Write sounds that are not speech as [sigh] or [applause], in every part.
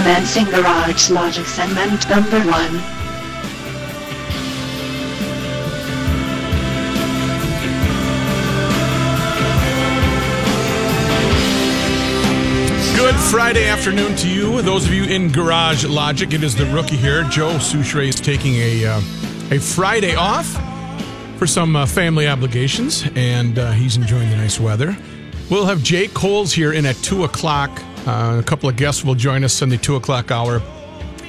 Commencing Garage Logic segment number one. Good Friday afternoon to you. Those of you in Garage Logic, it is the rookie here. Joe Soucheray is taking a uh, a Friday off for some uh, family obligations, and uh, he's enjoying the nice weather. We'll have Jake Coles here in at two o'clock. Uh, a couple of guests will join us in the two o'clock hour.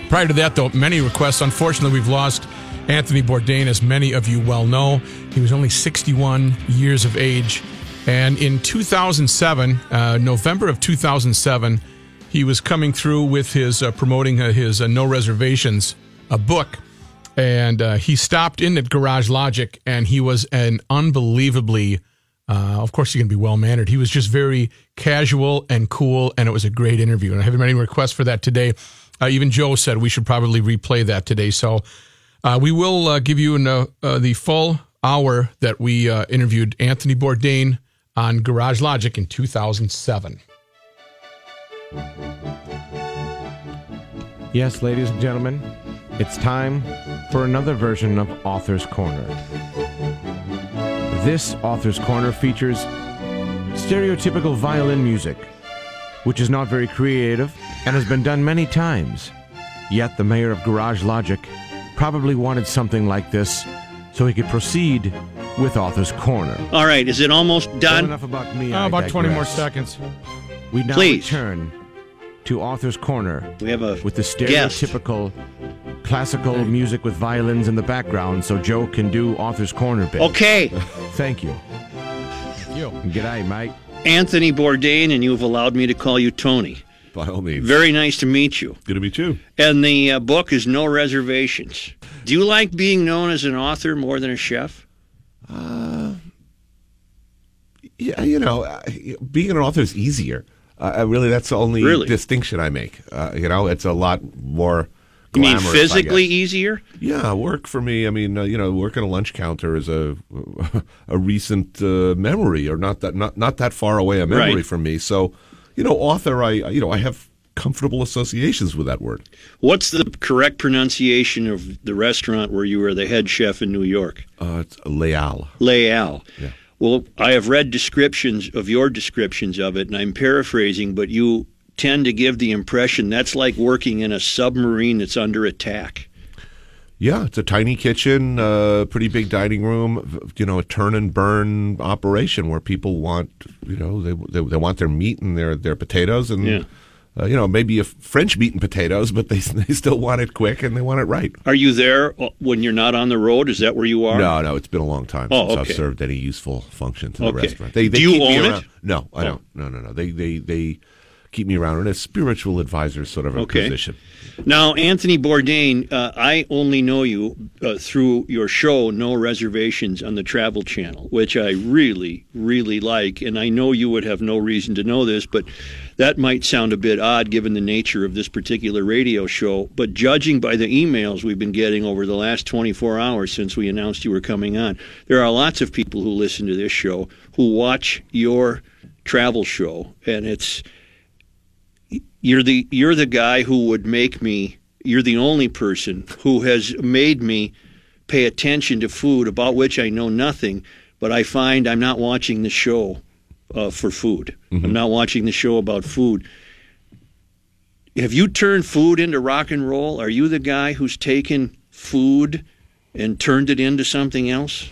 Prior to that, though, many requests. Unfortunately, we've lost Anthony Bourdain, as many of you well know. He was only 61 years of age. And in 2007, uh, November of 2007, he was coming through with his uh, promoting uh, his uh, No Reservations a book. And uh, he stopped in at Garage Logic, and he was an unbelievably, uh, of course, he's going to be well mannered. He was just very casual and cool, and it was a great interview. And I haven't had any requests for that today. Uh, even Joe said we should probably replay that today. So uh, we will uh, give you an, uh, uh, the full hour that we interviewed Anthony Bourdain on Garage Logic in 2007. Yes, ladies and gentlemen, it's time for another version of Author's Corner. This Author's Corner features stereotypical violin music, which is not very creative and has been done many times. Yet the mayor of Garage Logic probably wanted something like this so he could proceed with Author's Corner. All right, is it almost Well, done? enough about me. I ah, about 20 more seconds. We now Please. return to Author's Corner We have a with the guest. stereotypical classical music with violins in the background so Joe can do Author's Corner bit. Okay, [laughs] Thank you. You. G'day, mate. Anthony Bourdain, and you've allowed me to call you Tony. By all means. Very nice to meet you. Good to meet you. And the uh, book is No Reservations. Do you like being known as an author more than a chef? Uh, Yeah, you know, uh, being an author is easier. Uh, uh, really, that's the only Really? distinction I make. Uh, you know, it's a lot more. You mean physically easier? Yeah, work for me. I mean, uh, you know, working a lunch counter is a [laughs] a recent uh, memory, or not that not not that far away a memory Right. from me. So, you know, author, I you know, I have comfortable associations with that word. What's the correct pronunciation of the restaurant where you were the head chef in New York? Uh, it's Les Halles. Leal. Yeah. Well, I have read descriptions of your descriptions of it, and I'm paraphrasing, but you tend to give the impression that's like working in a submarine that's under attack. Yeah, it's a tiny kitchen, uh, pretty big dining room. You know, a turn and burn operation where people want, you know, they they, they want their meat and their their potatoes and. Yeah. Uh, you know, maybe a French meat and potatoes, but they [laughs] they still want it quick and they want it right. Are you there uh, when you're not on the road? Is that where you are? No, no, it's been a long time Oh, since okay. I've served any useful function to the Okay. restaurant. They, they Do you own it? No, I Oh. don't. No, no, no. They they they keep me around in a spiritual advisor sort of a Okay. position. Now, Anthony Bourdain, uh, I only know you uh, through your show, No Reservations, on the Travel Channel, which I really, really like. And I know you would have no reason to know this, but that might sound a bit odd given the nature of this particular radio show. But judging by the emails we've been getting over the last 24 hours since we announced you were coming on, there are lots of people who listen to this show who watch your travel show, and it's you're the you're the guy who would make me you're the only person who has made me pay attention to food about which I know nothing, but I find I'm not watching the show uh, for food. I'm not watching the show about food. Have you turned food into rock and roll? Are you the guy who's taken food and turned it into something else?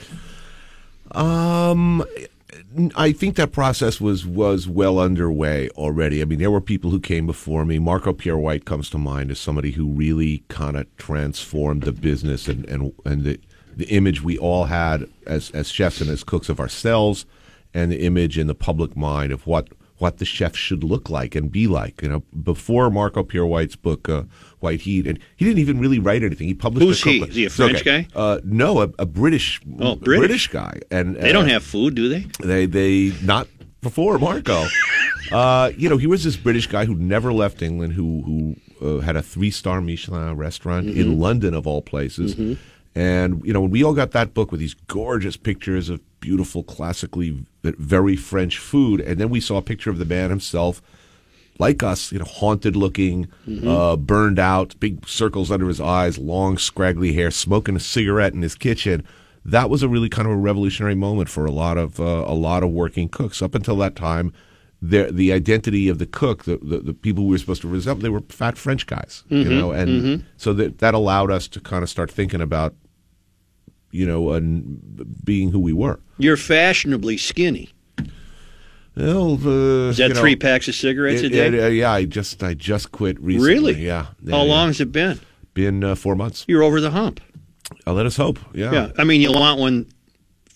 Um, I think that process was was well underway already. I mean, there were people who came before me. Marco Pierre White comes to mind as somebody who really kind of transformed the business and and and the the image we all had as as chefs and as cooks of ourselves, and the image in the public mind of what what the chef should look like and be like. You know, before Marco Pierre White's book uh, White Heat, and he didn't even really write anything. He published. Who's a he? Is he a French Okay. guy? Uh, no, a, a British. Oh, a British. guy, and They uh, don't have food, do they? they they not before Marco. [laughs] uh, you know, he was this British guy who never left England, who who uh, had a three star Michelin restaurant Mm-hmm. in London of all places. And you know, when we all got that book with these gorgeous pictures of beautiful, classically very French food, and then we saw a picture of the man himself. Like us, you know, haunted looking, uh, burned out, big circles under his eyes, long, scraggly hair, smoking a cigarette in his kitchen that was a really kind of a revolutionary moment for a lot of uh, a lot of working cooks. Up until that time, the the identity of the cook, the, the, the people we were supposed to resemble, they were fat French guys, you know, and so that that allowed us to kind of start thinking about, you know, and being who we were. You're fashionably skinny. Well, uh, Is that you know, three packs of cigarettes a day? it- uh, yeah, I just I just quit recently. really? Yeah. yeah How yeah. long has it been? Been uh, four months. You're over the hump. Uh, let us hope. Yeah. Yeah. I mean, you'll want one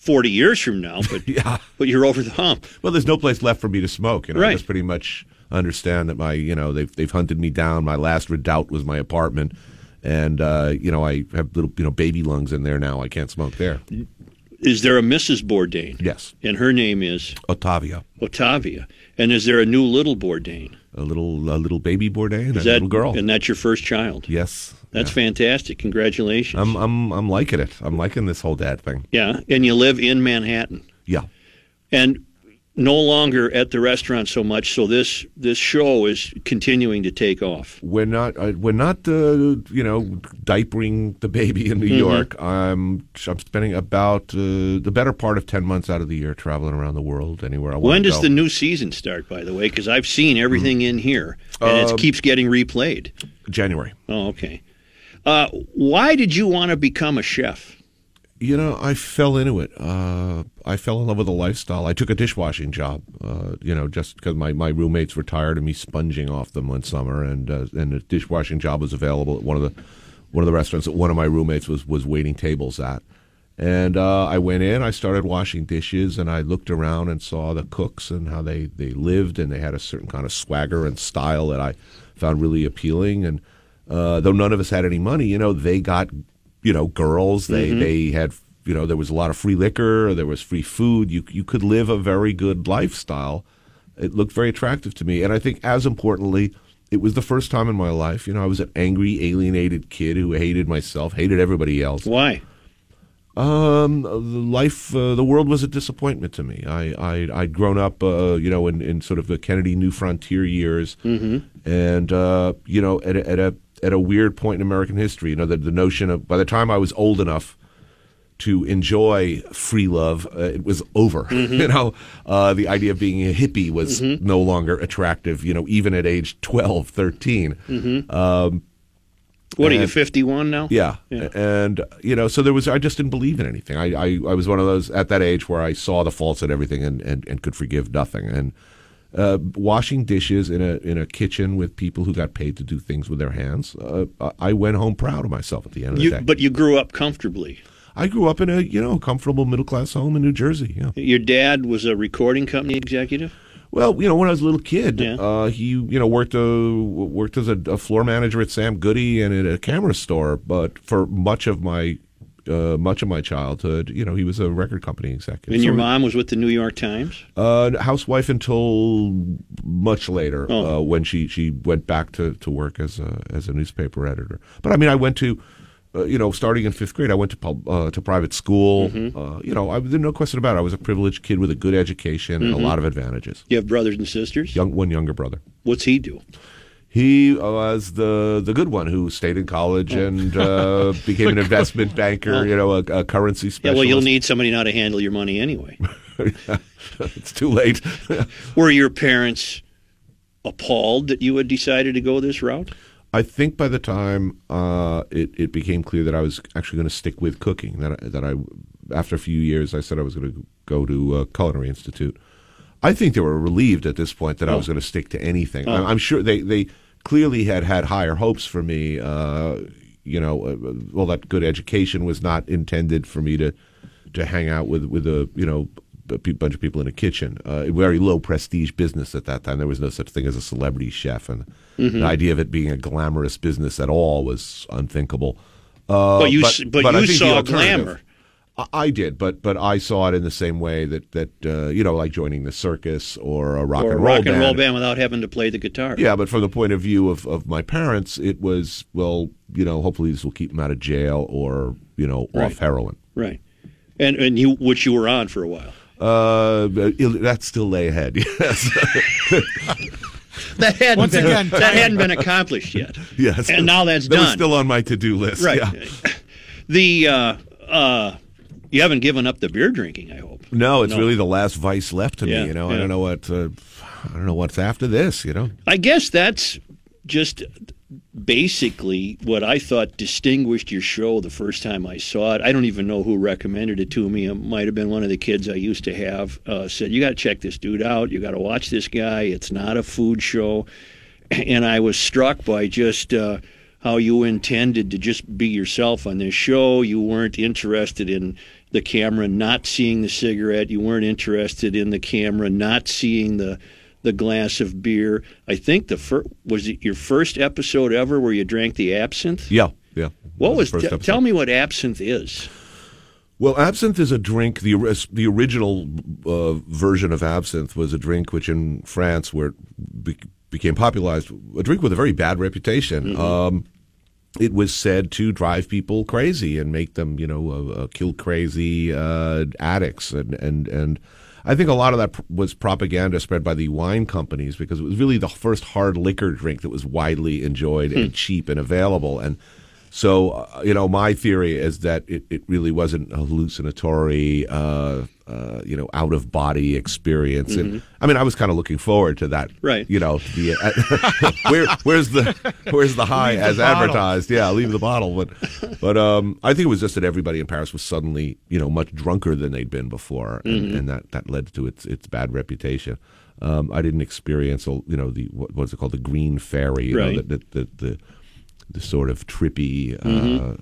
40 years from now, but [laughs] Yeah. but you're over the hump. Well, there's no place left for me to smoke. You know, I just pretty much understand that my, you know, they've they've hunted me down. My last redoubt was my apartment, and uh, you know, I have little, you know, baby lungs in there now. I can't smoke there. Is there a Mrs. Bourdain? Yes, And her name is Ottavia, Ottavia. And is there a new little Bourdain? A little a little baby Bourdain, and Is a that little girl. And that's your first child. yes, That's yeah. fantastic. Congratulations. I'm I'm I'm liking it. I'm liking this whole dad thing. yeah. And you live in Manhattan. Yeah. And no longer at the restaurant so much, so this this show is continuing to take off. We're not. Uh, we're not. Uh, you know, diapering the baby in New Mm-hmm. York. I'm. I'm spending about uh, the better part of ten months out of the year traveling around the world, anywhere I want When does the new season start, by the way? Because I've seen everything in here, and Um, it keeps getting replayed. January. Oh, okay. Uh, why did you want to become a chef? You know, I fell into it. Uh, I fell in love with the lifestyle. I took a dishwashing job. Uh, you know, just because my, my roommates were tired of me sponging off them one summer, and uh, and a dishwashing job was available at one of the one of the restaurants that one of my roommates was was waiting tables at. And uh, I went in. I started washing dishes, and I looked around and saw the cooks and how they they lived, and they had a certain kind of swagger and style that I found really appealing. And uh, though none of us had any money, you know, they got you know girls. They they had you know there was a lot of free liquor. There was free food. You you could live a very good lifestyle. It looked very attractive to me, and I think as importantly. It was the first time in my life, you know, I was an angry, alienated kid who hated myself, hated everybody else. Why? Um, life, uh, the world was a disappointment to me. I, I, I'd grown up, uh, you know, in, in sort of the Kennedy New Frontier years, and uh, you know, at a, at a at a weird point in American history, you know, the, the notion of by the time I was old enough to enjoy free love, uh, it was over. [laughs] you know, uh, the idea of being a hippie was no longer attractive. You know, even at age 12, 13. What are you, 51 now? Yeah. Yeah. And, you know, so there was, I just didn't believe in anything. I, I, I was one of those at that age where I saw the faults in everything and, and, and could forgive nothing. And uh, washing dishes in a, in a kitchen with people who got paid to do things with their hands, uh, I went home proud of myself at the end of You, the day. but you grew up comfortably. I grew up in a, you know, comfortable middle class home in New Jersey. Yeah. Your dad was a recording company executive? Well, you know, when I was a little kid, Yeah. uh, he you know worked uh, worked as a, a floor manager at Sam Goody and at a camera store. But for much of my uh, much of my childhood, you know, he was a record company executive. And your So, mom was with the New York Times? uh, housewife until much later Oh. uh, when she, she went back to, to work as a as a newspaper editor. But I mean, I went to. Uh, you know, starting in fifth grade, I went to pub, uh, to private school. Mm-hmm. Uh, you know, I, there's no question about it. I was a privileged kid with a good education and a Mm-hmm. lot of advantages. You have brothers and sisters? Young, one younger brother. What's he do? He was the the good one who stayed in college Oh. and uh, [laughs] became an investment banker. You know, a, a currency Yeah, well, you'll need somebody now to handle your money anyway. [laughs] it's too late. [laughs] Were your parents appalled that you had decided to go this route? I think by the time uh, it it became clear that I was actually going to stick with cooking, that I, that I after a few years I said I was going to go to uh, Culinary Institute. I think they were relieved at this point that I was going to stick to anything. I'm, I'm sure they they clearly had had higher hopes for me. Uh, you know, uh, well, that good education was not intended for me to to hang out with with a you know a bunch of people in a kitchen. Uh, very low prestige business at that time. There was no such thing as a celebrity chef, and Mm-hmm. the idea of it being a glamorous business at all was unthinkable. Uh, But you s- but I you saw glamour. I- I did, but but I saw it in the same way that that uh, you know, like joining the circus or a rock or a and roll rock and band. roll band without having to play the guitar. Yeah, but from the point of view of, of my parents, it was well, you know, hopefully this will keep them out of jail or you know Right. off heroin. Right. And and you which you were on for a while. Uh, it- that still lay ahead. [laughs] Yes, That hadn't Once been, again, [laughs] that hadn't been accomplished yet. [laughs] yes. And now that's that was done. still on my to do list. Right. Yeah. The uh, uh, you haven't given up the beer drinking. I hope. No, it's No. really the last vice left to Yeah, me. You know, I don't know what uh, I don't know what's after this. You know. I guess that's just basically what I thought distinguished your show the first time I saw it. I don't even know who recommended it to me. It might have been one of the kids I used to have. Uh, said, "You got to check this dude out. You got to watch this guy. It's not a food show." [clears throat] And I was struck by just uh, how you intended to just be yourself on this show. You weren't interested in the camera not seeing the cigarette. You weren't interested in the camera not seeing the the glass of beer. I think the fir- was it your first episode ever where you drank the absinthe. Yeah, yeah. What was? t- tell me what absinthe is. Well, absinthe is a drink. The the original uh, version of absinthe was a drink which in France, where it be- became popularized, a drink with a very bad reputation. Um, it was said to drive people crazy and make them, you know, uh, uh, kill crazy uh, addicts, and and and I think a lot of that pr- was propaganda spread by the wine companies because it was really the first hard liquor drink that was widely enjoyed and cheap and available, and so uh, you know, my theory is that it, it really wasn't a hallucinatory, uh, uh, you know, out of body experience, and I mean, I was kind of looking forward to that, Mm-hmm. Right. You know, to be [laughs] where where's the where's the high Leave as bottle. advertised? Yeah, leave the bottle. But but um, I think it was just that everybody in Paris was suddenly you know much drunker than they'd been before, and, Mm-hmm. and that that led to its its bad reputation. Um, I didn't experience you know the what was it called the Green Fairy, you Right. know, the, the, the, the the sort of trippy. Uh,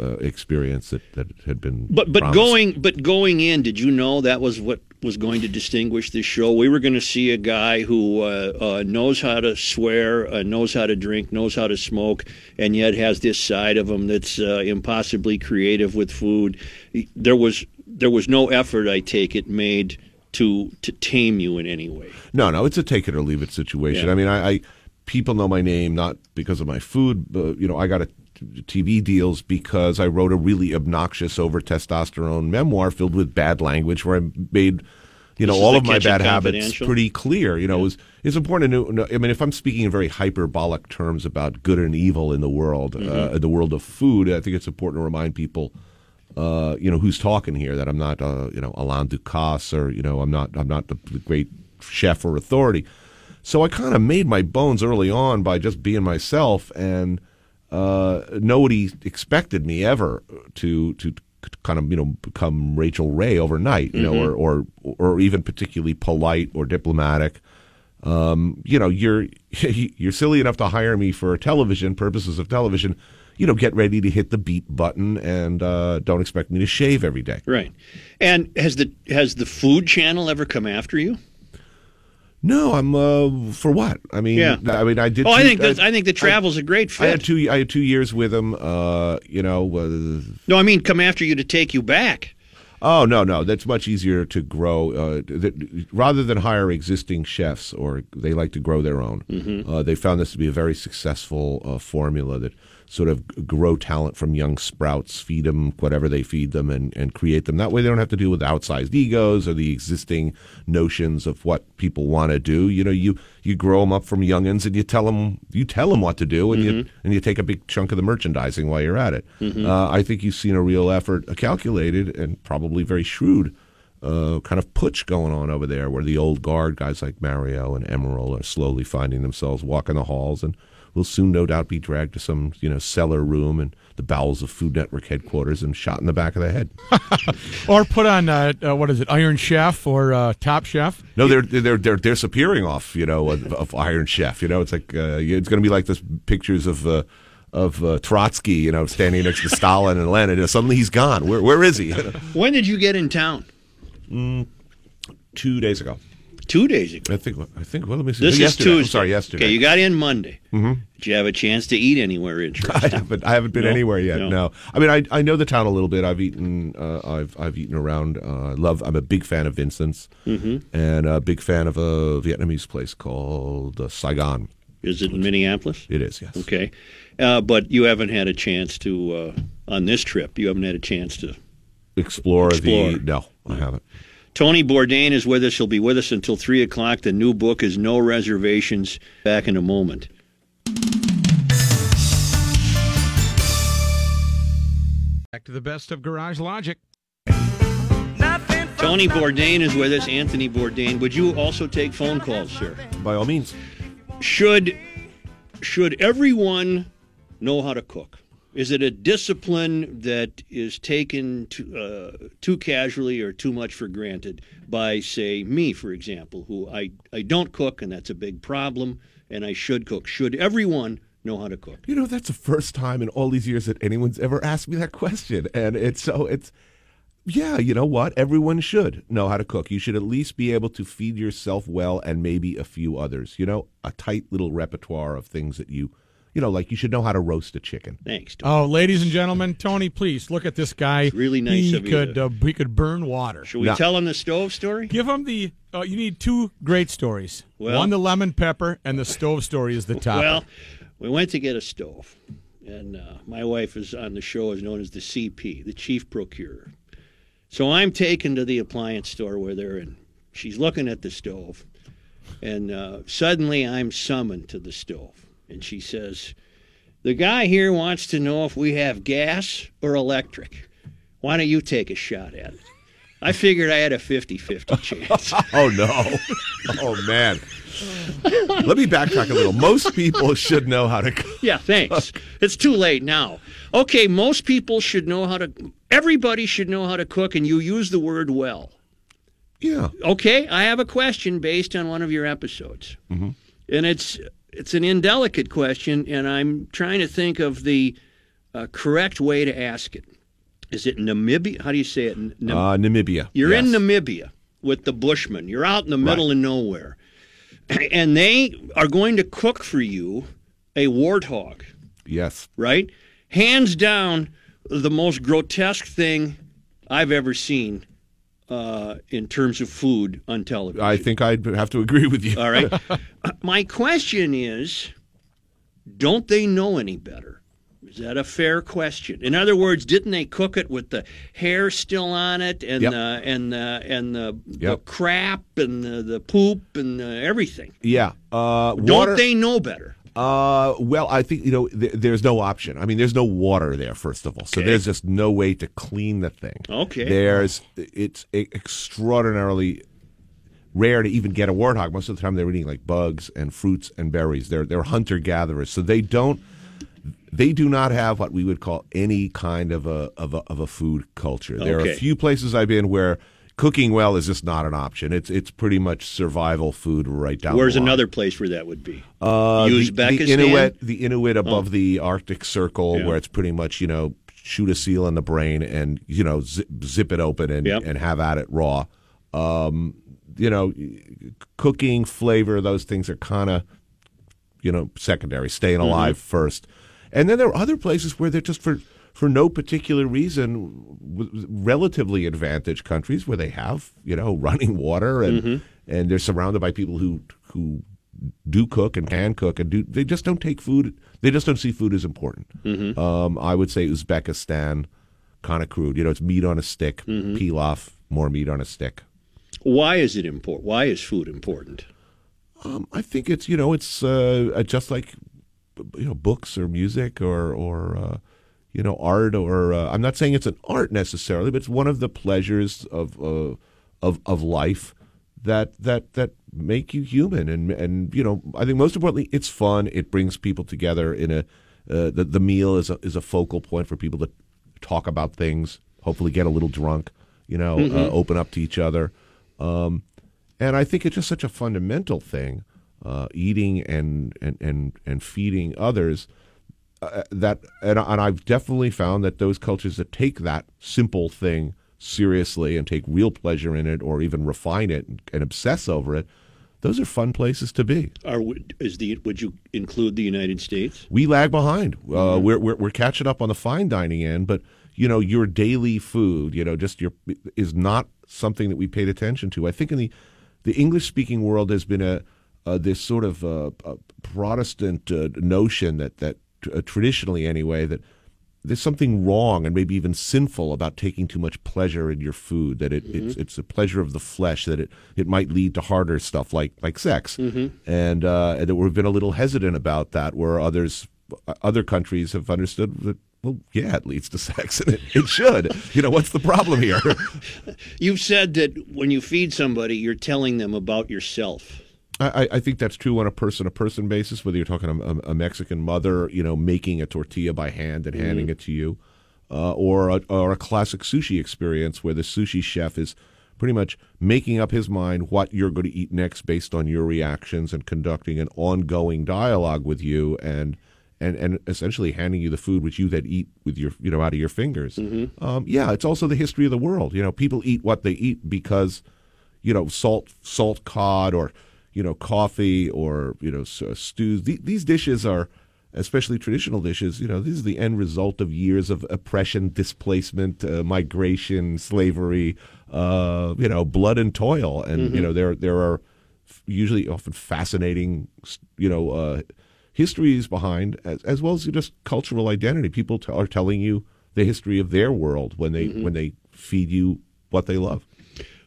uh, experience that, that had been Mm-hmm. But but promised. going but going in, did you know that was what was going to distinguish this show? We were going to see a guy who uh, uh, knows how to swear, uh, knows how to drink, knows how to smoke, and yet has this side of him that's uh, impossibly creative with food. There was there was no effort, I take it, made to to tame you in any way. No, no, it's a take it or leave it situation. Yeah. I mean, I, I people know my name not because of my food. But, you know, I got a TV deals because I wrote a really obnoxious, over testosterone memoir filled with bad language, where I made. You know all of my bad habits pretty clear. You know, it was, it's important to know. I mean, if I'm speaking in very hyperbolic terms about good and evil in the world, Mm-hmm. uh, the world of food, I think it's important to remind people uh, you know, who's talking here. That I'm not, uh, you know, Alain Ducasse, or you know, I'm not, I'm not the, the great chef or authority. So I kind of made my bones early on by just being myself, and uh, nobody expected me ever to to kind of you know become Rachael Ray overnight, you know, or or or even particularly polite or diplomatic. Um, you know, you're [laughs] you're silly enough to hire me for television purposes of television. You know, get ready to hit the beat button, and uh, don't expect me to shave every day. Right. And has the has the Food Channel ever come after you? No, I'm uh, for what? I mean, Yeah. I mean, I did. Oh, I think that, I think the travel's a great fit. I had two. I had two years with him. Uh, you know, uh, No, I mean come after you to take you back. Oh no, no, that's much easier to grow. Uh, th- rather than hire existing chefs, or they like to grow their own. Uh, they found this to be a very successful uh, formula that sort of grow talent from young sprouts, feed them whatever they feed them, and, and create them. That way, they don't have to deal with outsized egos or the existing notions of what people want to do. You know, you you grow them up from youngins, and you tell them you tell them what to do, and you and you take a big chunk of the merchandising while you're at it. Uh, I think you've seen a real effort, a calculated and probably very shrewd uh, kind of putsch going on over there, where the old guard guys like Mario and Emeril are slowly finding themselves walking the halls, and will soon, no doubt, be dragged to some you know cellar room and the bowels of Food Network headquarters and shot in the back of the head. [laughs] Or put on uh, uh, what is it, Iron Chef or uh, Top Chef? No, they're they're they're they're disappearing off you know of, of Iron Chef. You know, it's like uh, it's going to be like this pictures of. Uh, of uh, Trotsky, you know, standing next to Stalin and Lenin, and suddenly he's gone. Where where is he? [laughs] When did you get in town? two days ago. Two days ago. I think. I think. Well, let me see. This is. Tuesday. I'm sorry, yesterday. Okay, you got in Monday. Mm-hmm. Did you have a chance to eat anywhere I interesting? haven't. I haven't been No? anywhere yet. No. No. I mean, I, I know the town a little bit. I've eaten. Uh, I've I've eaten around. Uh, I love. I'm a big fan of Vincent's, Mm-hmm. and a big fan of a Vietnamese place called uh, Saigon. Is it in Minneapolis? It is. Yes. Okay, uh, but you haven't had a chance to uh, on this trip. You haven't had a chance to. Explore, Explore. the. No, I haven't. Tony Bourdain is with us. He'll be with us until three o'clock. The new book is No Reservations. Back in a moment. Back to the best of Garage Logic. Tony Bourdain is with us. Anthony Bourdain. Would you also take phone calls, sir? By all means. Should should everyone know how to cook? Is it a discipline that is taken too, uh, too casually or too much for granted by, say, me, for example, who I, I don't cook, and that's a big problem, and I should cook? Should everyone know how to cook? You know, that's the first time in all these years that anyone's ever asked me that question, and it's so it's. Yeah, you know what? Everyone should know how to cook. You should at least be able to feed yourself well and maybe a few others. You know, a tight little repertoire of things that you, you know, like you should know how to roast a chicken. Thanks. Tony. Oh, ladies and gentlemen, Tony, please look at this guy. It's really nice He of you could to- uh, he could burn water. Should we No. tell him the stove story? Give him the. Uh, you need two great stories. Well- One, the lemon pepper, and the stove story is the top. Well, we went to get a stove, and uh, my wife is on the show is known as the CP, the chief procurer. So I'm taken to the appliance store with her, and she's looking at the stove, and uh, suddenly I'm summoned to the stove, and she says, "The guy here wants to know if we have gas or electric. Why don't you take a shot at it?" I figured I had a 50-50 [laughs] chance. Oh no! oh man! Let me backtrack a little. Most people should know how to cook. Yeah, thanks. It's too late now. Okay, most people should know how to. Everybody should know how to cook, and you use the word well. Yeah. Okay, I have a question based on one of your episodes, Mm-hmm. and it's it's an indelicate question, and I'm trying to think of the uh, correct way to ask it. Is it Namibia? How do you say it? Nam- Uh, Namibia. You're in Namibia with the Bushmen. You're out in the middle of nowhere, [clears throat] and they are going to cook for you a warthog Yes. right? Hands down, the most grotesque thing I've ever seen uh, in terms of food on television. I think I'd have to agree with you. All right. [laughs] My question is don't they know any better? Is that a fair question? In other words, didn't they cook it with the hair still on it and Yep. the and the and the, the crap and the, the poop and everything? Yeah. Uh, Don't water, they know better? Uh, well, I think you know th- there's no option. I mean, there's no water there. First of all, so Okay. there's just no way to clean the thing. Okay. There's it's extraordinarily rare to even get a warthog. Most of the time, they're eating like bugs and fruits and berries. They're they're hunter gatherers, so they don't. They do not have what we would call any kind of a of a, of a food culture. There are a few places I've been where cooking well is just not an option. It's it's pretty much survival food right down. Where's another place where that would be? Uh, the, the Inuit, the Inuit above the Arctic Circle, Yeah. where it's pretty much you know shoot a seal in the brain and you know zip, zip it open and Yep. and have at it raw. Um, you know, cooking, flavor, those things are kind of you know secondary. Staying Mm-hmm. alive first, and then there are other places where they're just for for no particular reason w- relatively advantaged countries where they have you know [laughs] running water and Mm-hmm. and they're surrounded by people who who do cook and can cook and do they just don't take food they just don't see food as important Mm-hmm. um, i would say uzbekistan kind of crude you know it's meat on a stick Mm-hmm. pilaf more meat on a stick Why is it important? Why is food important? um, i think it's you know it's uh, just like you know books or music or or uh, you know art or uh, i'm not saying it's an art necessarily but it's one of the pleasures of uh, of of life that that that make you human. And and you know I think most importantly it's fun. It brings people together in a uh, the the meal is a is a focal point for people to talk about things hopefully get a little drunk you know uh, open up to each other. Um, and I think it's just such a fundamental thing uh, eating and and and and feeding others uh, that and, and I've definitely found that those cultures that take that simple thing seriously and take real pleasure in it, or even refine it and, and obsess over it, those are fun places to be. Are is the would you include the United States? We lag behind. Uh, we're, we're we're catching up on the fine dining end, but you know your daily food, you know, just your is not something that we paid attention to. I think in the the English speaking world has been a uh, this sort of uh, Protestant uh, notion that that uh, traditionally anyway that there's something wrong and maybe even sinful about taking too much pleasure in your food. That it, mm-hmm. it's it's a pleasure of the flesh. That it, it might lead to harder stuff like like sex. Mm-hmm. And uh, and that we've been a little hesitant about that. Where others other countries have understood that well, yeah, it leads to sex, and it, it should. you know, what's the problem here? [laughs] You've said that when you feed somebody, you're telling them about yourself. I, I think that's true on a person to person basis. Whether you're talking a, a, Mexican mother, you know, making a tortilla by hand and mm-hmm. handing it to you, uh, or a, or a classic sushi experience where the sushi chef is pretty much making up his mind what you're going to eat next based on your reactions and conducting an ongoing dialogue with you and and and essentially handing you the food which you then eat with your you know out of your fingers. Mm-hmm. Um, yeah, it's also the history of the world. You know, people eat what they eat because you know salt salt cod or you know, coffee or you know, uh, stews. These dishes are, especially traditional dishes. You know, this is the end result of years of oppression, displacement, uh, migration, slavery. Uh, you know, blood and toil, and mm-hmm. you know, there there are usually often fascinating, you know. Uh, histories behind, as, as well as just cultural identity. People t- are telling you the history of their world when they mm-hmm. when they feed you what they love.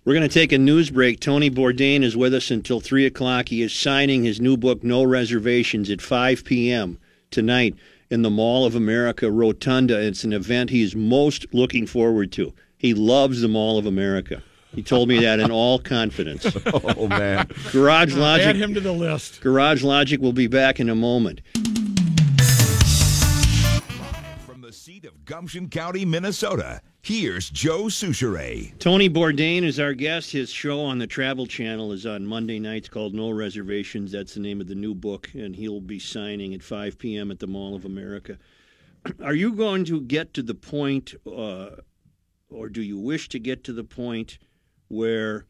We're going to take a news break. Tony Bourdain is with us until 3 o'clock. He is signing his new book, No Reservations, at 5 p.m. tonight in the Mall of America Rotunda. It's an event he's most looking forward to. He loves the Mall of America. He told me that in all confidence. [laughs] oh, man. Garage Logic. Add him to the list. Garage Logic will be back in a moment. From the seat of Gumption County, Minnesota. Here's Joe Soucheray. Tony Bourdain is our guest. His show on the Travel Channel is on Monday nights called No Reservations. That's the name of the new book, and he'll be signing at 5 p.m. at the Mall of America. [clears throat] Are you going to get to the point, uh, or do you wish to get to the point where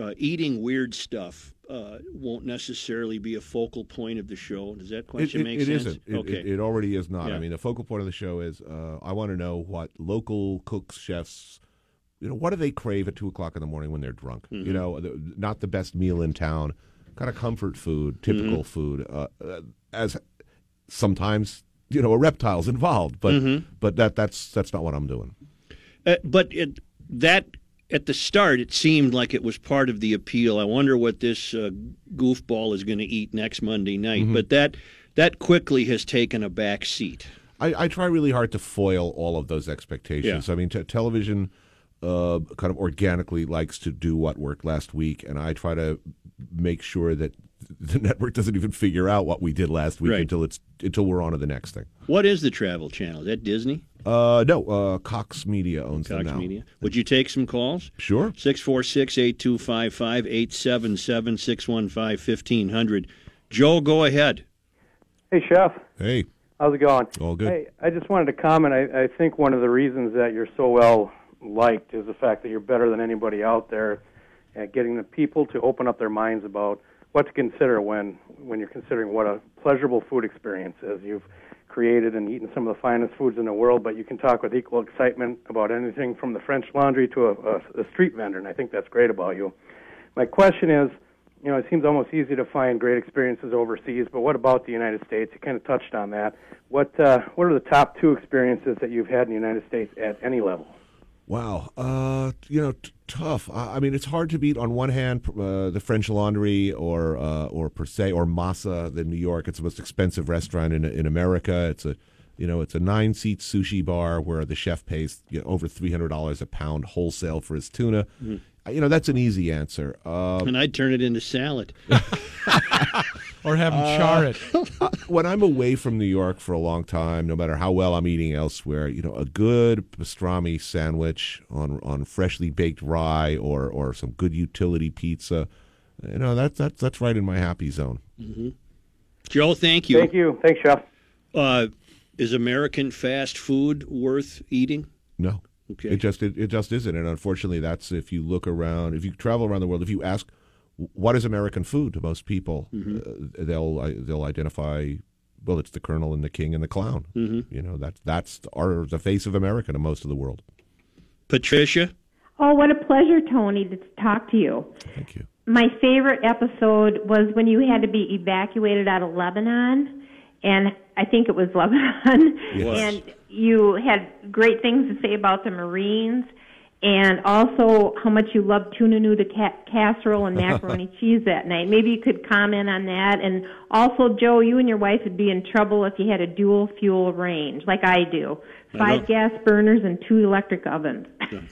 uh, eating weird stuff uh, won't necessarily be a focal point of the show. Does that question it, it, make it sense? Isn't. It, okay. It, already is not. Yeah. I mean, the focal point of the show is uh, I want to know what local cooks, chefs, you know, what do they crave at two o'clock in the morning when they're drunk? Mm-hmm. You know, the, not the best meal in town, kind of comfort food, typical mm-hmm. food. Uh, uh as sometimes you know a reptile's involved, but mm-hmm. but that that's that's not what I'm doing. Uh, but that at the start, it seemed like it was part of the appeal. I wonder what this uh, goofball is going to eat next Monday night. Mm-hmm. But that that quickly has taken a back seat. I, I, try really hard to foil all of those expectations. Yeah. I mean, t- television uh, kind of organically likes to do what worked last week, and I try to make sure that the [laughs] network doesn't even figure out what we did last week right. until it's until we're on to the next thing. What is the Travel Channel? Is that Disney? Uh, no, uh, Cox Media owns Cox them now. Media. Would you take some calls? Sure. 646-8255, 877-615-1500. Joe, go ahead. Hey, Chef. Hey. How's it going? All good. Hey, I just wanted to comment. I, I think one of the reasons that you're so well liked is the fact that you're better than anybody out there at getting the people to open up their minds about what to consider when when you're considering what a pleasurable food experience is. You've created and eaten some of the finest foods in the world, but you can talk with equal excitement about anything from the French Laundry to a, a, a street vendor, and I think that's great about you. My question is, you know, it seems almost easy to find great experiences overseas, but what about the United States? You kind of touched on that. What uh, what are the top two experiences that you've had in the United States at any level? Wow, uh, you know, t- tough. I, I, mean, it's hard to beat on one hand uh, the French Laundry or uh, or per se or Masa in New York. It's the most expensive restaurant in in America. It's a you know it's a nine seat sushi bar where the chef pays you know, over three hundred dollars a pound wholesale for his tuna. Mm-hmm. You know that's an easy answer. Um, and I'd turn it into salad. [laughs] [laughs] or have them char it. [laughs] Uh, when I'm away from New York for a long time, no matter how well I'm eating elsewhere, you know, a good pastrami sandwich on on freshly baked rye or or some good utility pizza, you know, that's that's that's right in my happy zone. Mm-hmm. Joe, thank you. Thank you. Thanks, Chef. Uh, is American fast food worth eating? No. Okay. It just it, it just isn't, and unfortunately, that's if you look around, if you travel around the world, if you ask what is American food to most people, Mm-hmm. uh, they'll they'll identify. Well, it's the Colonel and the King and the Clown. Mm-hmm. You know that that's our the face of America to most of the world. Patricia, Oh, what a pleasure, Tony, to talk to you. Thank you. My favorite episode was when you had to be evacuated out of Lebanon, and I think it was [laughs] Lebanon. Yes. And you had great things to say about the Marines, and also how much you loved tuna noodle ca- casserole and macaroni [laughs] cheese that night. Maybe you could comment on that. And also, Joe, you and your wife would be in trouble if you had a dual fuel range, like I do. Five know. gas burners and two electric ovens.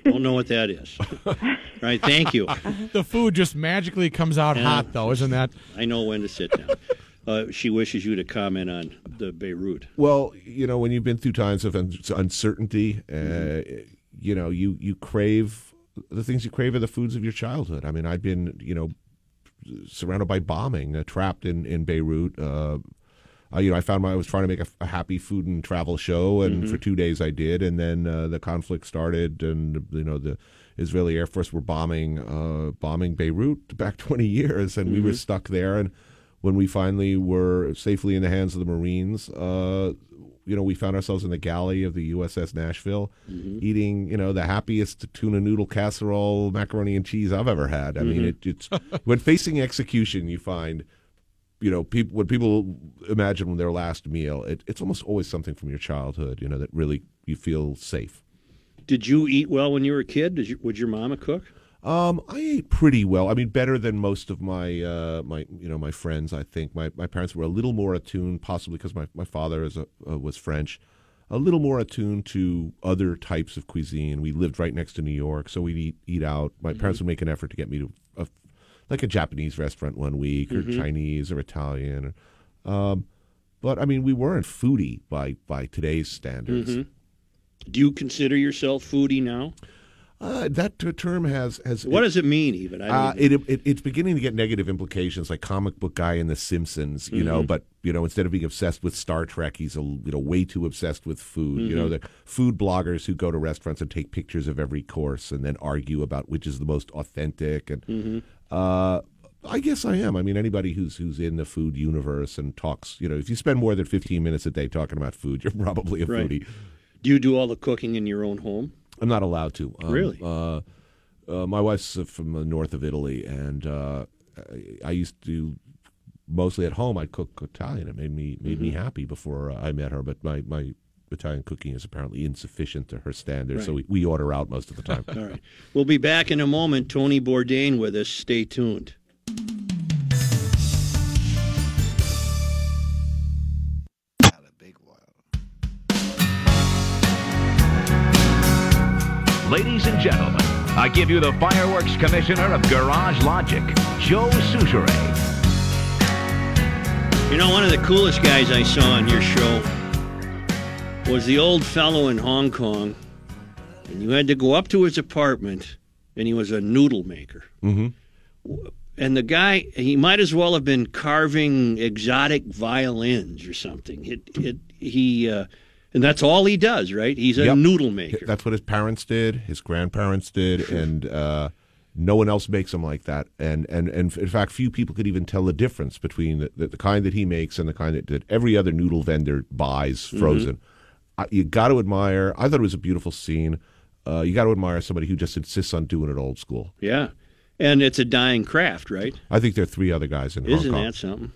don't know what that is. [laughs] right, thank you. The food just magically comes out Yeah. hot, though, isn't that? I know when to sit down. Uh, she wishes you to comment on the Beirut. Well, you know, when you've been through times of un- uncertainty, uh, Mm-hmm. You know, you you crave the things you crave are the foods of your childhood. I mean, I've been, you know, surrounded by bombing, uh, trapped in in Beirut. Uh, uh, you know, I found my, I was trying to make a, a happy food and travel show, and Mm-hmm. for two days I did, and then uh, the conflict started, and you know the Israeli Air Force were bombing uh, bombing Beirut back [laughs] 20 years, and we Mm-hmm. were stuck there. And when we finally were safely in the hands of the Marines, uh, you know, we found ourselves in the galley of the USS Nashville, Mm-hmm. eating you know the happiest tuna noodle casserole, macaroni and cheese I've ever had. I mean, it, it's when facing execution, you find you know, people when people imagine their last meal, it, it's almost always something from your childhood, you know, that really you feel safe. Did you eat well when you were a kid? Did you, would your mama cook? Um, I ate pretty well. I mean, better than most of my uh, my you know my friends. I think my, my parents were a little more attuned, possibly because my, my father is a, uh, was French, a little more attuned to other types of cuisine. We lived right next to New York, so we'd eat eat out. My parents would make an effort to get me to a, like a Japanese restaurant one week, or Chinese, or Italian. Or, um, but I mean, we weren't foodie by by today's standards. Do you consider yourself foodie now? Uh, that term has has What does it mean, even? I Uh, it, it it's beginning to get negative implications, like comic book guy in The Simpsons, you know. But you know, instead of being obsessed with Star Trek, he's a you know way too obsessed with food. You know, the food bloggers who go to restaurants and take pictures of every course and then argue about which is the most authentic. And uh, I guess I am. I mean, anybody who's who's in the food universe and talks, you know, if you spend more than fifteen minutes a day talking about food, you're probably a Right. foodie. Do you do all the cooking in your own home? I'm not allowed to. Um, Really? Uh, uh, my wife's from the north of Italy, and uh, I, I used to mostly at home. I'd cook Italian. It made me made Mm-hmm. me happy before uh, I met her. But my, my Italian cooking is apparently insufficient to her standards, so we, we order out most of the time. [laughs] All right. We'll be back in a moment. Tony Bourdain with us. Stay tuned. Gentlemen, I give you the fireworks commissioner of Garage Logic, Joe Soucheray. You know, one of the coolest guys I saw on your show was the old fellow in Hong Kong, and you had to go up to his apartment, and he was a noodle maker. Mhm. And the guy, he might as well have been carving exotic violins or something. It, it, he, uh, and that's all he does, right? He's a Yep. noodle maker. That's what his parents did, his grandparents did, [laughs] and uh, no one else makes them like that. And, and and in fact, few people could even tell the difference between the, the, the kind that he makes and the kind that, that every other noodle vendor buys Mm-hmm. frozen. I, you got to admire. I thought it was a beautiful scene. Uh, you got to admire somebody who just insists on doing it old school. Yeah. And it's a dying craft, right? I think there are three other guys in Isn't Hong Kong. that something?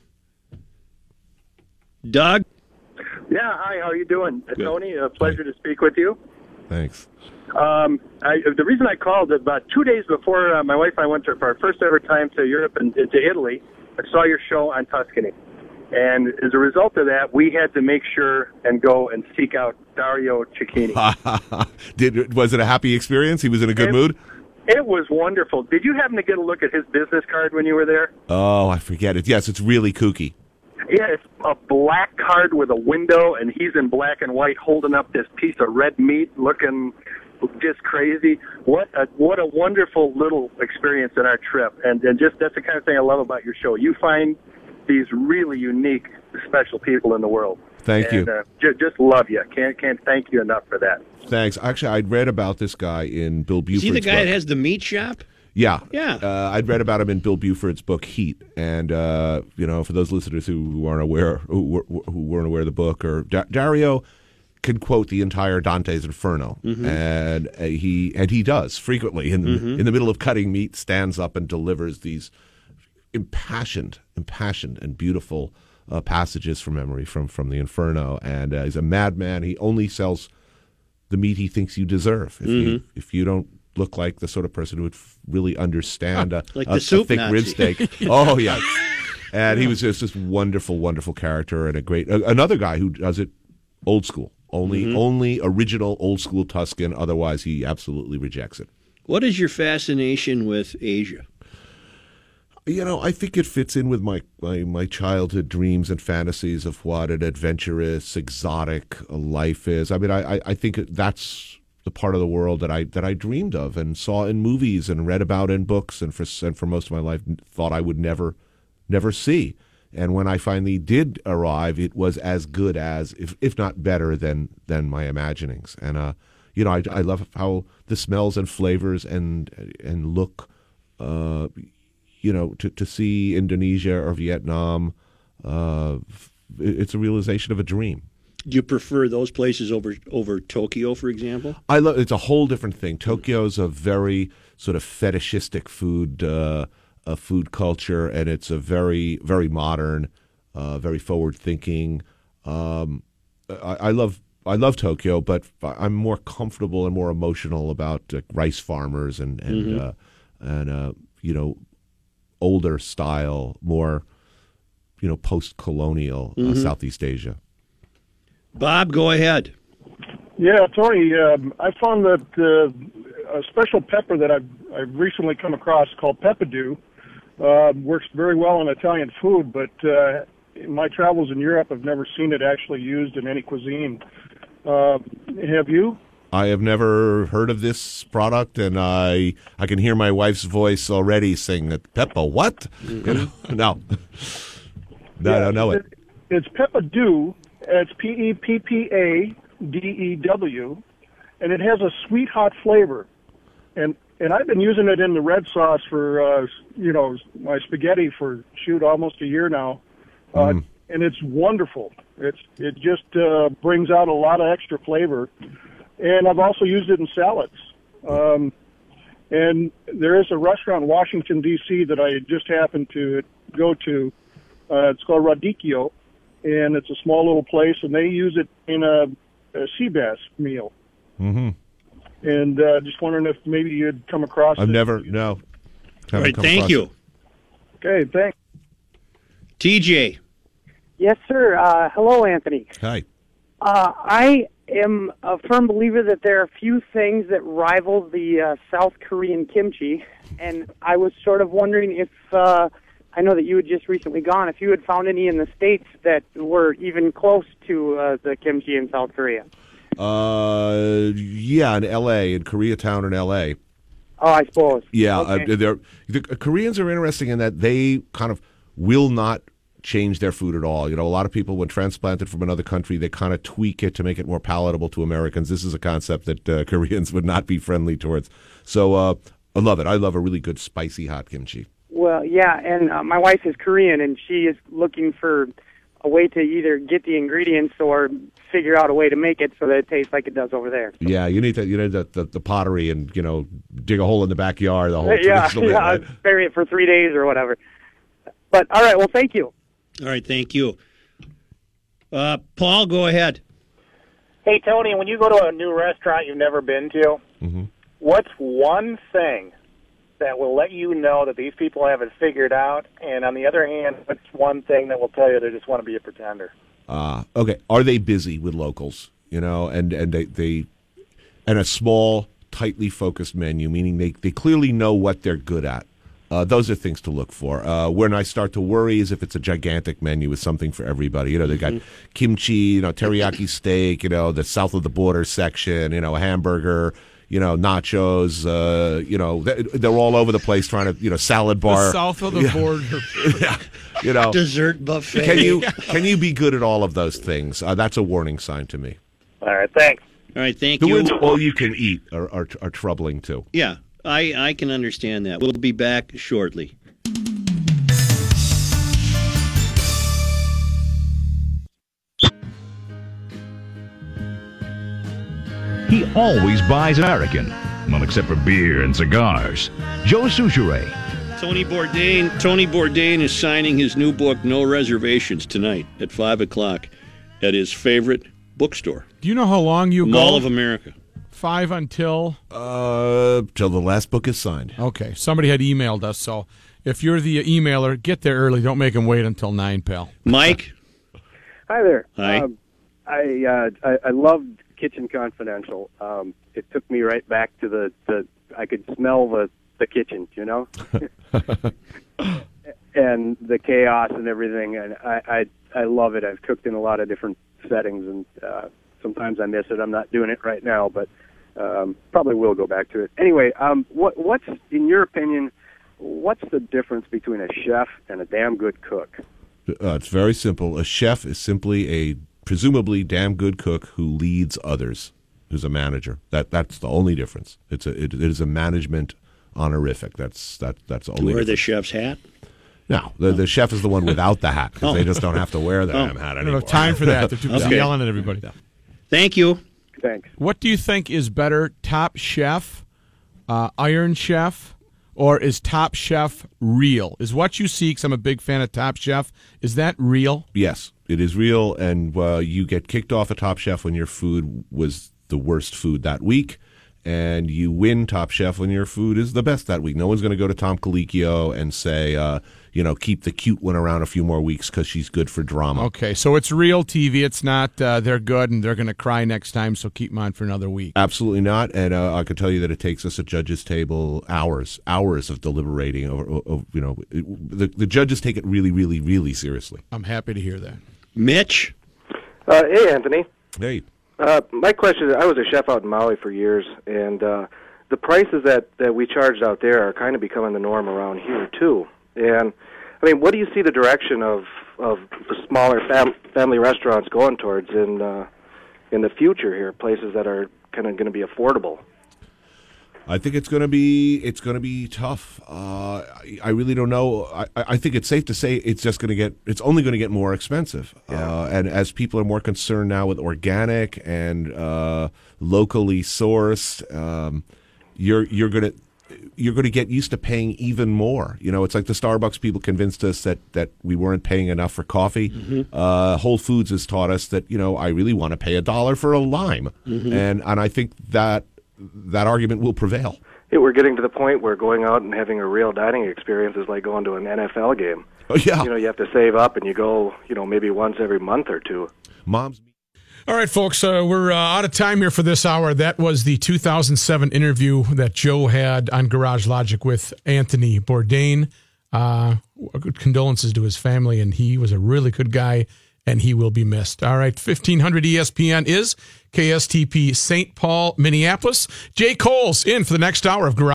Doug? Yeah, hi, how are you doing? Uh, Tony, a pleasure to speak with you. Thanks. Um, I, the reason I called about two days before uh, my wife and I went to, for our first ever time to Europe and, to Italy, I saw your show on Tuscany. And as a result of that, we had to make sure and go and seek out Dario Cecchini. [laughs] Did was it a happy experience? He was in a good It- mood. It was wonderful. Did you happen to get a look at his business card when you were there? Oh, I forget it. Yes, it's really kooky. Yeah, it's a black card with a window, and he's in black and white holding up this piece of red meat, looking just crazy. What a what a wonderful little experience in our trip, and and just that's the kind of thing I love about your show. You find these really unique, special people in the world. Thank and, you. Uh, j- just love you. Can't can't thank you enough for that. Thanks. Actually, I'd read about this guy in Bill Is Buford's he the guy book. that has the meat shop? Yeah, Yeah. Uh, I'd read about him in Bill Buford's book Heat, and uh, you know, for those listeners who, who aren't aware, who, who weren't aware of the book, or Da- Dario can quote the entire Dante's Inferno, Mhm. and uh, he and he does frequently in Mhm. in the middle of cutting meat, stands up and delivers these impassioned, impassioned, and beautiful uh, passages from memory from from the Inferno. And uh, he's a madman. He only sells the meat he thinks you deserve. If you Mhm. if you don't look like the sort of person who would f- really understand [laughs] a, Like a, a thick Nazi. rib steak. [laughs] oh yeah. And he was just this wonderful, wonderful character and a great uh, another guy who does it old school, only Mhm. only original old school Tuscan. Otherwise, he absolutely rejects it. What is your fascination with Asia? You know, I think it fits in with my, my, my childhood dreams and fantasies of what an adventurous, exotic life is. I mean, I, I, I think that's the part of the world that I that I dreamed of and saw in movies and read about in books and for and for most of my life thought I would never never see. And when I finally did arrive, it was as good as, if if not better than than my imaginings. And uh, you know, I, I love how the smells and flavors and and look. Uh, you know, to to see Indonesia or Vietnam, uh, it's a realization of a dream. Do you prefer those places over over Tokyo, for example? I love. It's a whole different thing. Tokyo's a very sort of fetishistic food, uh, a food culture, and it's a very, very modern, uh, very forward thinking. Um, I, I love. I love Tokyo, but I'm more comfortable and more emotional about uh, rice farmers and and Mhm. uh, and uh, you know older style, more you know post colonial uh, Mhm. Southeast Asia. Bob, go ahead. Yeah, Tony, um, I found that uh, a special pepper that I've, I've recently come across called Peppadew uh, works very well in Italian food, but uh, in my travels in Europe, I've never seen it actually used in any cuisine. Uh, have you? I have never heard of this product, and I I can hear my wife's voice already saying that Peppa what? You [laughs] know? No, [laughs] no, I don't know it. It's Peppadew. It's P E P P A D E W, and it has a sweet hot flavor. And and I've been using it in the red sauce for uh, you know my spaghetti for shoot almost a year now, uh, Mm. and it's wonderful. It's it just uh, brings out a lot of extra flavor, and I've also used it in salads. Um, and there is a restaurant in Washington D.C. that I just happened to go to. Uh, it's called Radicchio, and it's a small little place, and they use it in a, a sea bass meal. Mm-hmm. And uh, just wondering if maybe you'd come across I've it. never no. All haven't right, come thank you. it. Okay, thanks. TJ. Yes, sir. Uh, hello, Anthony. Hi. Uh, I am a firm believer that there are a few things that rival the uh, South Korean kimchi, and I was sort of wondering if uh, I know that you had just recently gone, if you had found any in the states that were even close to uh, the kimchi in South Korea. Uh, yeah, in L.A., in Koreatown, in L.A. Oh, I suppose. Yeah, Okay. uh, they're, the Koreans are interesting in that they kind of will not change their food at all. You know, a lot of people, when transplanted from another country, they kind of tweak it to make it more palatable to Americans. This is a concept that uh, [laughs] Koreans would not be friendly towards. So uh, I love it. I love a really good spicy hot kimchi. Well, yeah, and uh, my wife is Korean, and she is looking for a way to either get the ingredients or figure out a way to make it so that it tastes like it does over there. Yeah, you need to you need the, the, the pottery and you know dig a hole in the backyard. The whole [laughs] yeah, traditional way, yeah, right? bury it for three days or whatever. But all right, well, thank you. All right, thank you. Uh, Paul, go ahead. Hey, Tony, when you go to a new restaurant you've never been to, Mm-hmm. what's one thing that will let you know that these people have it figured out? And on the other hand, what's one thing that will tell you they just want to be a pretender? Uh, okay, are they busy with locals? You know, and and they they and a small, tightly focused menu, meaning they they clearly know what they're good at. Uh, those are things to look for. Uh, when I start to worry is if it's a gigantic menu with something for everybody. You know, they got kimchi, you know, teriyaki steak, you know, the south of the border section, you know, a hamburger, you know, nachos, uh, you know, they- they're all over the place trying to, you know, salad bar. The south of the Yeah. border. [laughs] yeah. You know, Dessert buffet. Can you [laughs] can you be good at all of those things? Uh, that's a warning sign to me. All right, thanks. All right, thank The you. words "all you can eat" are, are, are troubling too. Yeah, I, I can understand that. We'll be back shortly. He always buys American. Well, except for beer and cigars. Joe Soucheray. Tony Bourdain. Tony Bourdain is signing his new book, No Reservations, tonight at five o'clock at his favorite bookstore, Do you know how long you Mall go? of America. Five until. Uh, till the last book is signed. Okay, somebody had emailed us, so if you're the emailer, get there early. Don't make him wait until nine, pal. Mike. [laughs] Hi there. Hi. Um, I, uh, I I loved Kitchen Confidential. Um, it took me right back to the, the I could smell the the kitchen, you know, [laughs] [laughs] and the chaos and everything. And I, I I love it. I've cooked in a lot of different settings, and uh, sometimes I miss it. I'm not doing it right now, but um, probably will go back to it. Anyway, um, what what's in your opinion? What's the difference between a chef and a damn good cook? Uh, it's very simple. A chef is simply a presumably damn good cook who leads others. Who's a manager? That that's the only difference. It's a it, it is a management honorific. That's that that's the To only. wear the chef's hat. No, the, the chef is the one without the hat because Oh. they just don't have to wear the Oh. damn hat I don't anymore. have time for that. They're [laughs] too busy Okay. yelling at everybody. Thank you. Thanks. What do you think is better, Top Chef, uh, Iron Chef, or is Top Chef real? Is what you see? Because I'm a big fan of Top Chef. Is that real? Yes, it is real, and uh, you get kicked off a Top Chef when your food was the worst food that week, and you win Top Chef when your food is the best that week. No one's going to go to Tom Colicchio and say, uh, you know, keep the cute one around a few more weeks because she's good for drama. Okay, so it's real TV. It's not uh, they're good and they're going to cry next time, so keep mine for another week. Absolutely not, and uh, I can tell you that it takes us at judges' table hours, hours of deliberating. Over, over you know, it, the the judges take it really, really, really seriously. I'm happy to hear that. Mitch. Uh, hey, Anthony. Hey. Uh, my question is, I was a chef out in Maui for years, and uh, the prices that, that we charged out there are kind of becoming the norm around here, too. And, I mean, what do you see the direction of, of the smaller fam- family restaurants going towards in, uh, in the future here, places that are kind of going to be affordable? I think it's going to be it's going to be tough. Uh, I, I really don't know. I, I think it's safe to say it's just going to get it's only going to get more expensive. Uh, and as people are more concerned now with organic and uh, locally sourced, um, you're you're going to you're going to get used to paying even more. You know, it's like the Starbucks people convinced us that that we weren't paying enough for coffee. Mhm. Uh, Whole Foods has taught us that you know I really want to pay a dollar for a lime, Mhm. and and I think that that argument will prevail. Yeah, we're getting to the point where going out and having a real dining experience is like going to an NFL game. Oh yeah. You know, you have to save up, and you go, you know, maybe once every month or two. Mom's. All right, folks, uh, we're uh, out of time here for this hour. That was the 2007 interview that Joe had on Garage Logic with Anthony Bourdain. Uh, condolences to his family, and he was a really good guy, and he will be missed. All right, 1500 ESPN is KSTP St. Paul, Minneapolis. Jay Coles in for the next hour of Garage.